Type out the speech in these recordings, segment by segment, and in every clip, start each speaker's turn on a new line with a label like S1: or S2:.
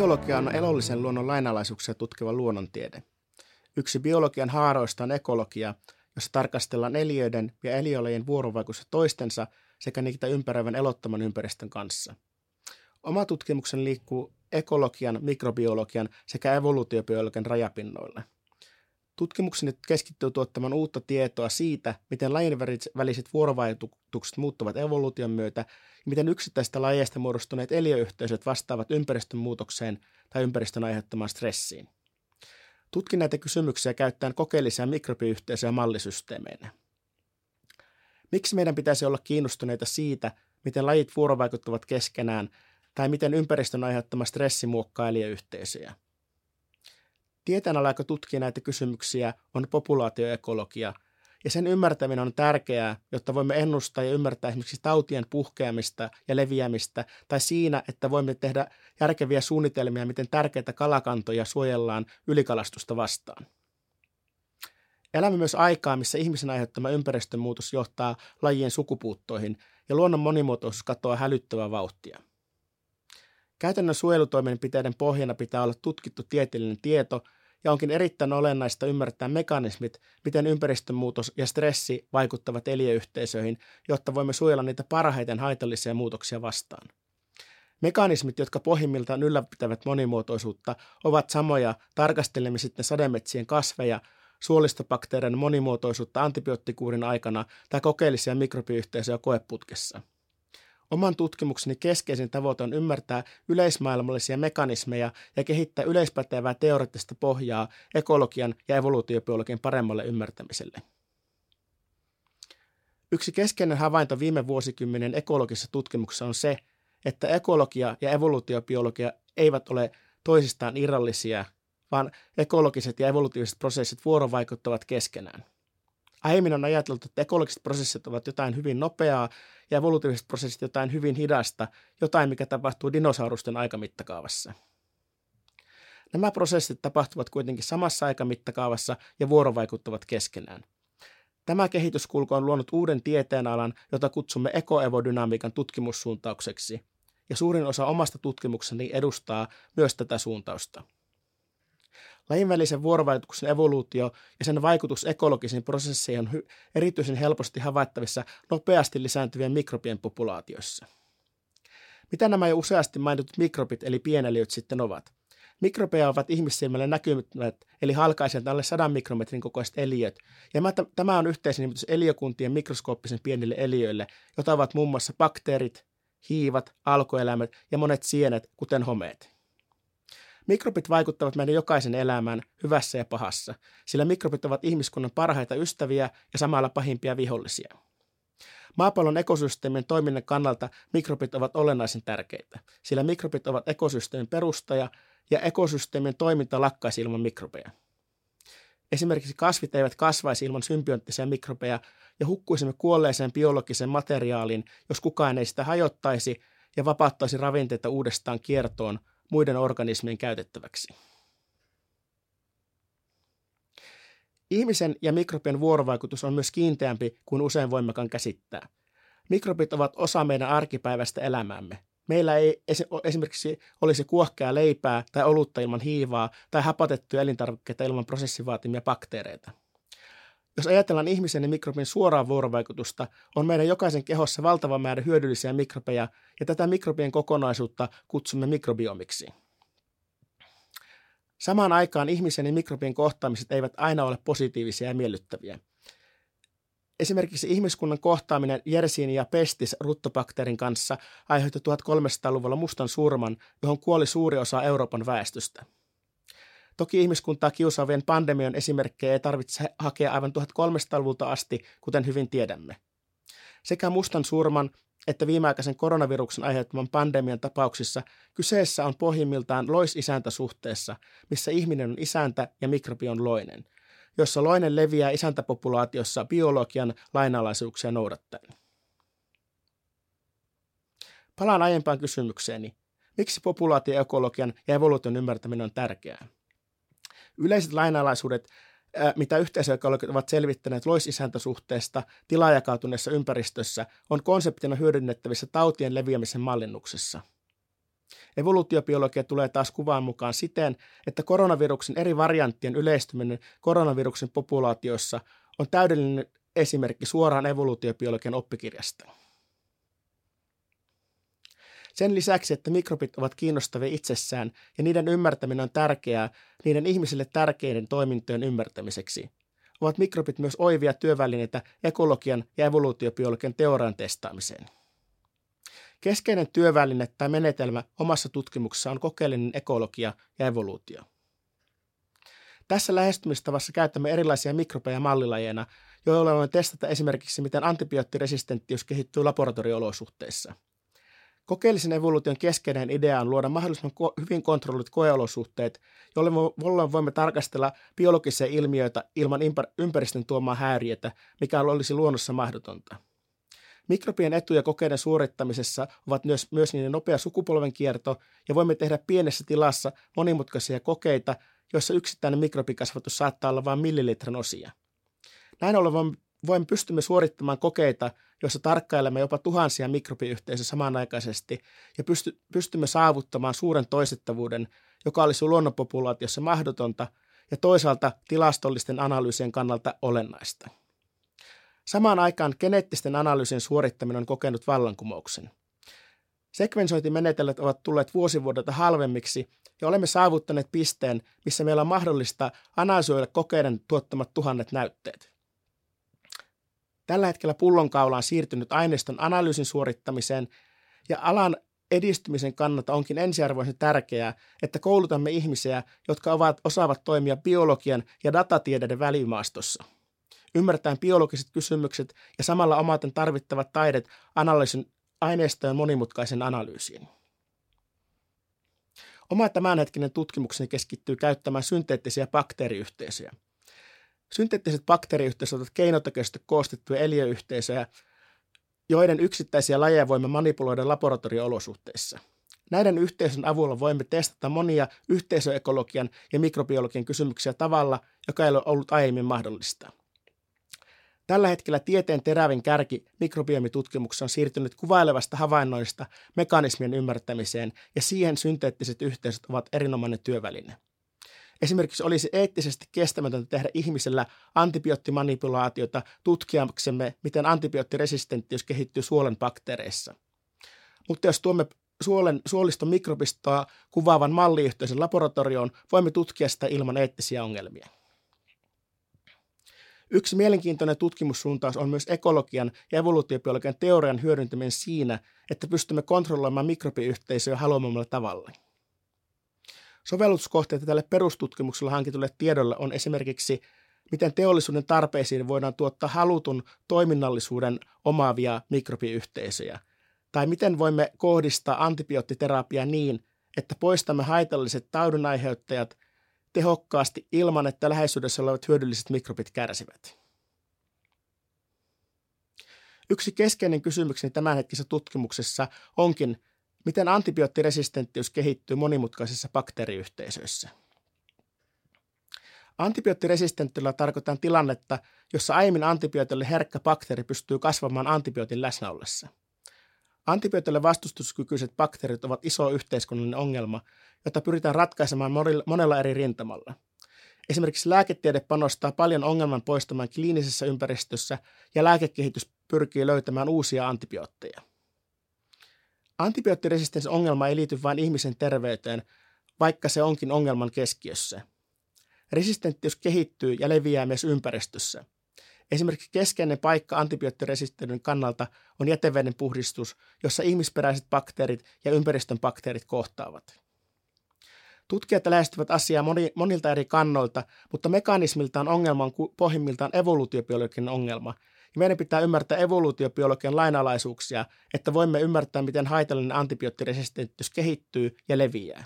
S1: Biologia on elollisen luonnon lainalaisuuksia tutkiva luonnontiede. Yksi biologian haaroista on ekologia, jossa tarkastellaan eliöiden ja eliolajien vuorovaikutusta toistensa sekä niitä ympäröivän elottoman ympäristön kanssa. Oma tutkimuksen liikkuu ekologian, mikrobiologian sekä evoluutiobiologian rajapinnoille. Tutkimukseni keskittyy tuottamaan uutta tietoa siitä, miten lajien väliset vuorovaikutukset muuttuvat evoluution myötä ja miten yksittäistä lajeista muodostuneet eliöyhteisöt vastaavat ympäristön muutokseen tai ympäristön aiheuttamaan stressiin. Tutkin näitä kysymyksiä käyttäen kokeellisia mikrobiyhteisöjä mallisysteemeinä. Miksi meidän pitäisi olla kiinnostuneita siitä, miten lajit vuorovaikuttavat keskenään tai miten ympäristön aiheuttama stressi muokkaa eliöyhteisöjä? Tieteenala, joka tutkii näitä kysymyksiä, on populaatioekologia, ja sen ymmärtäminen on tärkeää, jotta voimme ennustaa ja ymmärtää esimerkiksi tautien puhkeamista ja leviämistä, tai siinä, että voimme tehdä järkeviä suunnitelmia, miten tärkeitä kalakantoja suojellaan ylikalastusta vastaan. Elämme myös aikaa, missä ihmisen aiheuttama ympäristönmuutos johtaa lajien sukupuuttoihin ja luonnon monimuotoisuus katoaa hälyttävää vauhtia. Käytännön suojelutoimenpiteiden pohjana pitää olla tutkittu tieteellinen tieto ja onkin erittäin olennaista ymmärtää mekanismit, miten ympäristönmuutos ja stressi vaikuttavat eliöyhteisöihin, jotta voimme suojella niitä parhaiten haitallisia muutoksia vastaan. Mekanismit, jotka pohjimmiltaan ylläpitävät monimuotoisuutta, ovat samoja, tarkastelemme sitten sademetsien kasveja, suolistobakteerien monimuotoisuutta antibioottikuurin aikana tai kokeellisia mikrobiyhteisöjä koeputkessa. Oman tutkimukseni keskeisin tavoite on ymmärtää yleismaailmallisia mekanismeja ja kehittää yleispätevää teoreettista pohjaa ekologian ja evoluutiobiologian paremmalle ymmärtämiselle. Yksi keskeinen havainto viime vuosikymmenen ekologisessa tutkimuksessa on se, että ekologia ja evoluutiobiologia eivät ole toisistaan irrallisia, vaan ekologiset ja evolutiiviset prosessit vuorovaikuttavat keskenään. Aiemmin on ajateltu, että ekologiset prosessit ovat jotain hyvin nopeaa ja evolutiiviset prosessit jotain hyvin hidasta, jotain mikä tapahtuu dinosaurusten aikamittakaavassa. Nämä prosessit tapahtuvat kuitenkin samassa aikamittakaavassa ja vuorovaikuttavat keskenään. Tämä kehityskulku on luonut uuden tieteenalan, jota kutsumme ekoevodynamiikan tutkimussuuntaukseksi, ja suurin osa omasta tutkimukseni edustaa myös tätä suuntausta. Lajin välisen vuorovaikutuksen evoluutio ja sen vaikutus ekologisiin prosesseihin on hy- erityisen helposti havaittavissa nopeasti lisääntyvien mikrobien populaatioissa. Mitä nämä jo useasti mainitut mikrobit eli pieneliöt sitten ovat? Mikrobeja ovat ihmissilmälle näkymättömät, eli halkaiset alle 100 mikrometrin kokoiset eliöt, ja tämä on yhteisen nimitys eliökuntien mikroskooppisen pienille eliöille, jota ovat muun muassa bakteerit, hiivat, alkoeläimet ja monet sienet, kuten homeet. Mikrobit vaikuttavat meidän jokaisen elämään hyvässä ja pahassa, sillä mikrobit ovat ihmiskunnan parhaita ystäviä ja samalla pahimpia vihollisia. Maapallon ekosysteemin toiminnan kannalta mikrobit ovat olennaisen tärkeitä, sillä mikrobit ovat ekosysteemin perustaja ja ekosysteemin toiminta lakkaisi ilman mikrobeja. Esimerkiksi kasvit eivät kasvaisi ilman symbioottisia mikrobeja ja hukkuisimme kuolleeseen biologisen materiaaliin, jos kukaan ei sitä hajottaisi ja vapauttaisi ravinteita uudestaan kiertoon muiden organismien käytettäväksi. Ihmisen ja mikrobien vuorovaikutus on myös kiinteämpi kuin usein voimakaan käsittää. Mikrobit ovat osa meidän arkipäiväistä elämäämme. Meillä ei esimerkiksi olisi kuohkea leipää tai olutta ilman hiivaa tai hapatettuja elintarvikkeita ilman prosessivaatimia bakteereita. Jos ajatellaan ihmisen ja mikrobin suoraa vuorovaikutusta, on meidän jokaisen kehossa valtava määrä hyödyllisiä mikrobeja, ja tätä mikrobien kokonaisuutta kutsumme mikrobiomiksi. Samaan aikaan ihmisen ja mikrobien kohtaamiset eivät aina ole positiivisia ja miellyttäviä. Esimerkiksi ihmiskunnan kohtaaminen Yersiin ja Pestis ruttobakteerin kanssa aiheutti 1300-luvulla mustan surman, johon kuoli suuri osa Euroopan väestöstä. Toki ihmiskuntaa kiusaavien pandemian esimerkkejä ei tarvitse hakea aivan 1300-luvulta asti, kuten hyvin tiedämme. Sekä mustan surman että viimeaikaisen koronaviruksen aiheuttaman pandemian tapauksissa kyseessä on pohjimmiltaan lois-isäntäsuhteessa, missä ihminen on isäntä ja mikrobi on loinen, jossa loinen leviää isäntäpopulaatiossa biologian lainalaisuuksia noudattaen. Palaan aiempaan kysymykseeni. Miksi populaatioekologian ja evoluution ymmärtäminen on tärkeää? Yleiset lainalaisuudet, mitä yhteisöekologit ovat selvittäneet loisisäntäsuhteesta tilajakautuneessa ympäristössä, on konseptina hyödynnettävissä tautien leviämisen mallinnuksessa. Evoluutiobiologia tulee taas kuvaan mukaan siten, että koronaviruksen eri varianttien yleistyminen koronaviruksen populaatioissa on täydellinen esimerkki suoraan evoluutiobiologian oppikirjasta. Sen lisäksi, että mikrobit ovat kiinnostavia itsessään ja niiden ymmärtäminen on tärkeää niiden ihmisille tärkeiden toimintojen ymmärtämiseksi, ovat mikrobit myös oivia työvälineitä ekologian ja evoluutiobiologian teorian testaamiseen. Keskeinen työväline tai menetelmä omassa tutkimuksessa on kokeellinen ekologia ja evoluutio. Tässä lähestymistavassa käytämme erilaisia mikrobeja mallilajeina, joilla voimme testata esimerkiksi, miten antibioottiresistenttius kehittyy laboratorioolosuhteissa. Kokeellisen evoluution keskeinen idea on luoda mahdollisimman hyvin kontrolloidut koeolosuhteet, jolloin voimme tarkastella biologisia ilmiöitä ilman ympäristön tuomaa häiriötä, mikä olisi luonnossa mahdotonta. Mikrobien etuja kokeiden suorittamisessa ovat myös, myös niiden nopea sukupolvenkierto, ja voimme tehdä pienessä tilassa monimutkaisia kokeita, joissa yksittäinen mikrobikasvatus saattaa olla vain millilitran osia. Näin ollen voimme pystymme suorittamaan kokeita, joissa tarkkailemme jopa tuhansia mikrobiyhteisöjä samanaikaisesti ja pysty, pystymme saavuttamaan suuren toistettavuuden, joka olisi luonnonpopulaatiossa mahdotonta ja toisaalta tilastollisten analyysien kannalta olennaista. Samaan aikaan geneettisten analyysien suorittaminen on kokenut vallankumouksen. Sekvensointimenetelmät ovat tulleet vuosivuodelta halvemmiksi ja olemme saavuttaneet pisteen, missä meillä on mahdollista analysoida kokeiden tuottamat tuhannet näytteet. Tällä hetkellä pullonkaula on siirtynyt aineiston analyysin suorittamiseen ja alan edistymisen kannalta onkin ensiarvoisen tärkeää, että koulutamme ihmisiä, jotka ovat, osaavat toimia biologian ja datatieteiden välimaastossa. Ymmärtäen biologiset kysymykset ja samalla omaten tarvittavat taidet analyysin aineistojen monimutkaisen analyysiin. Oma tämänhetkinen tutkimukseni keskittyy käyttämään synteettisiä bakteeriyhteisöjä – Synteettiset bakteeriyhteisöt ovat keinotekoisesti koostettuja eliöyhteisöjä, joiden yksittäisiä lajeja voimme manipuloida laboratorio-olosuhteissa. Näiden yhteisön avulla voimme testata monia yhteisöekologian ja mikrobiologian kysymyksiä tavalla, joka ei ole ollut aiemmin mahdollista. Tällä hetkellä tieteen terävin kärki mikrobiomitutkimuksessa on siirtynyt kuvailevasta havainnoista mekanismien ymmärtämiseen, ja siihen synteettiset yhteisöt ovat erinomainen työväline. Esimerkiksi olisi eettisesti kestämätöntä tehdä ihmisellä antibioottimanipulaatiota tutkiaksemme, miten antibioottiresistenttiys kehittyy suolen bakteereissa. Mutta jos tuomme suolen, suoliston mikrobistoa kuvaavan malliyhteisön laboratorioon, voimme tutkia sitä ilman eettisiä ongelmia. Yksi mielenkiintoinen tutkimussuuntaus on myös ekologian ja evoluutiobiologian teorian hyödyntäminen siinä, että pystymme kontrolloimaan mikrobiyhteisöjä haluamalla tavalla. Sovelluskohteita tälle perustutkimuksella hankitulle tiedolle on esimerkiksi, miten teollisuuden tarpeisiin voidaan tuottaa halutun toiminnallisuuden omaavia mikrobiyhteisöjä, tai miten voimme kohdistaa antibioottiterapiaa niin, että poistamme haitalliset taudinaiheuttajat tehokkaasti ilman, että läheisyydessä olevat hyödylliset mikrobit kärsivät. Yksi keskeinen kysymykseni tämänhetkisessä tutkimuksessa onkin, Miten antibioottiresistenttiys kehittyy monimutkaisissa bakteeriyhteisöissä? Antibioottiresistenttillä tarkoitan tilannetta, jossa aiemmin antibiootille herkkä bakteeri pystyy kasvamaan antibiootin läsnä ollessa. Antibiootille vastustuskykyiset bakteerit ovat iso yhteiskunnallinen ongelma, jota pyritään ratkaisemaan monella eri rintamalla. Esimerkiksi lääketiede panostaa paljon ongelman poistamaan kliinisessä ympäristössä ja lääkekehitys pyrkii löytämään uusia antibiootteja. Antibioottiresistenssi-ongelma ei liity vain ihmisen terveyteen, vaikka se onkin ongelman keskiössä. Resistenttius kehittyy ja leviää myös ympäristössä. Esimerkiksi keskeinen paikka antibioottiresistentin kannalta on jäteveden puhdistus, jossa ihmisperäiset bakteerit ja ympäristön bakteerit kohtaavat. Tutkijat lähestyvät asiaa monilta eri kannoilta, mutta mekanismiltaan ongelma on pohjimmiltaan evoluutiobiologinen ongelma, meidän pitää ymmärtää evoluutiobiologian lainalaisuuksia, että voimme ymmärtää, miten haitallinen antibioottiresistenttiys kehittyy ja leviää.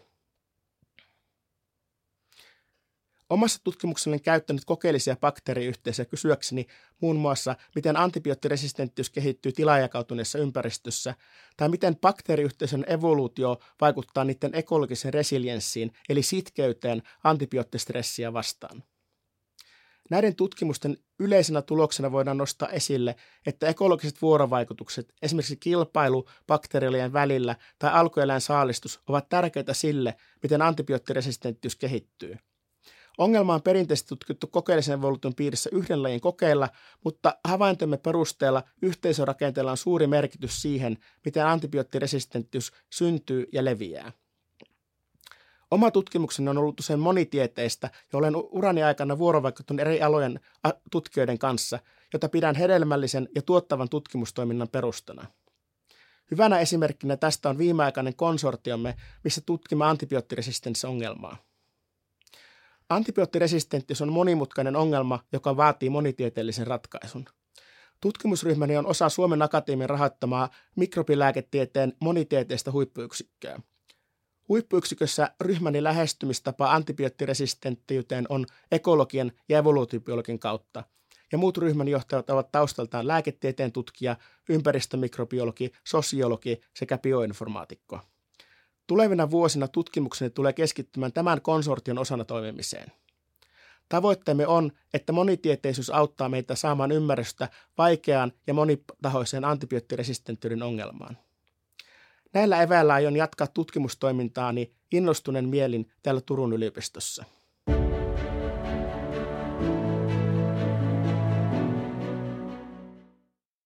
S1: Omassa tutkimuksessani käyttänyt kokeellisia bakteeriyhteisöjä kysyäkseni muun muassa, miten antibioottiresistenttiys kehittyy tilajakautuneessa ympäristössä, tai miten bakteeriyhteisön evoluutio vaikuttaa niiden ekologiseen resilienssiin, eli sitkeyteen antibioottistressiä vastaan. Näiden tutkimusten yleisenä tuloksena voidaan nostaa esille, että ekologiset vuorovaikutukset, esimerkiksi kilpailu bakteerien välillä tai alkueläin saalistus, ovat tärkeitä sille, miten antibioottiresistenttiys kehittyy. Ongelma on perinteisesti tutkittu kokeellisen evoluution piirissä yhden lajin kokeilla, mutta havaintomme perusteella yhteisörakenteella on suuri merkitys siihen, miten antibioottiresistenttiys syntyy ja leviää. Oma tutkimukseni on ollut usein monitieteistä ja olen urani aikana vuorovaikuttanut eri alojen tutkijoiden kanssa, jota pidän hedelmällisen ja tuottavan tutkimustoiminnan perustana. Hyvänä esimerkkinä tästä on viimeaikainen konsortiomme, missä tutkimme antibioottiresistenssiongelmaa. Antibioottiresistenttiys on monimutkainen ongelma, joka vaatii monitieteellisen ratkaisun. Tutkimusryhmäni on osa Suomen Akatemian rahoittamaa mikrobilääketieteen monitieteistä huippuyksikköä – Huippuyksikössä ryhmäni lähestymistapa antibioottiresistenttiyteen on ekologian ja evoluutiobiologian kautta, ja muut ryhmän johtajat ovat taustaltaan lääketieteen tutkija, ympäristömikrobiologi, sosiologi sekä bioinformaatikko. Tulevina vuosina tutkimukseni tulee keskittymään tämän konsortion osana toimimiseen. Tavoitteemme on, että monitieteisyys auttaa meitä saamaan ymmärrystä vaikeaan ja monitahoiseen antibioottiresistenttyyden ongelmaan. Näillä eväillä aion jatkaa tutkimustoimintaani innostuneen mielin täällä Turun yliopistossa.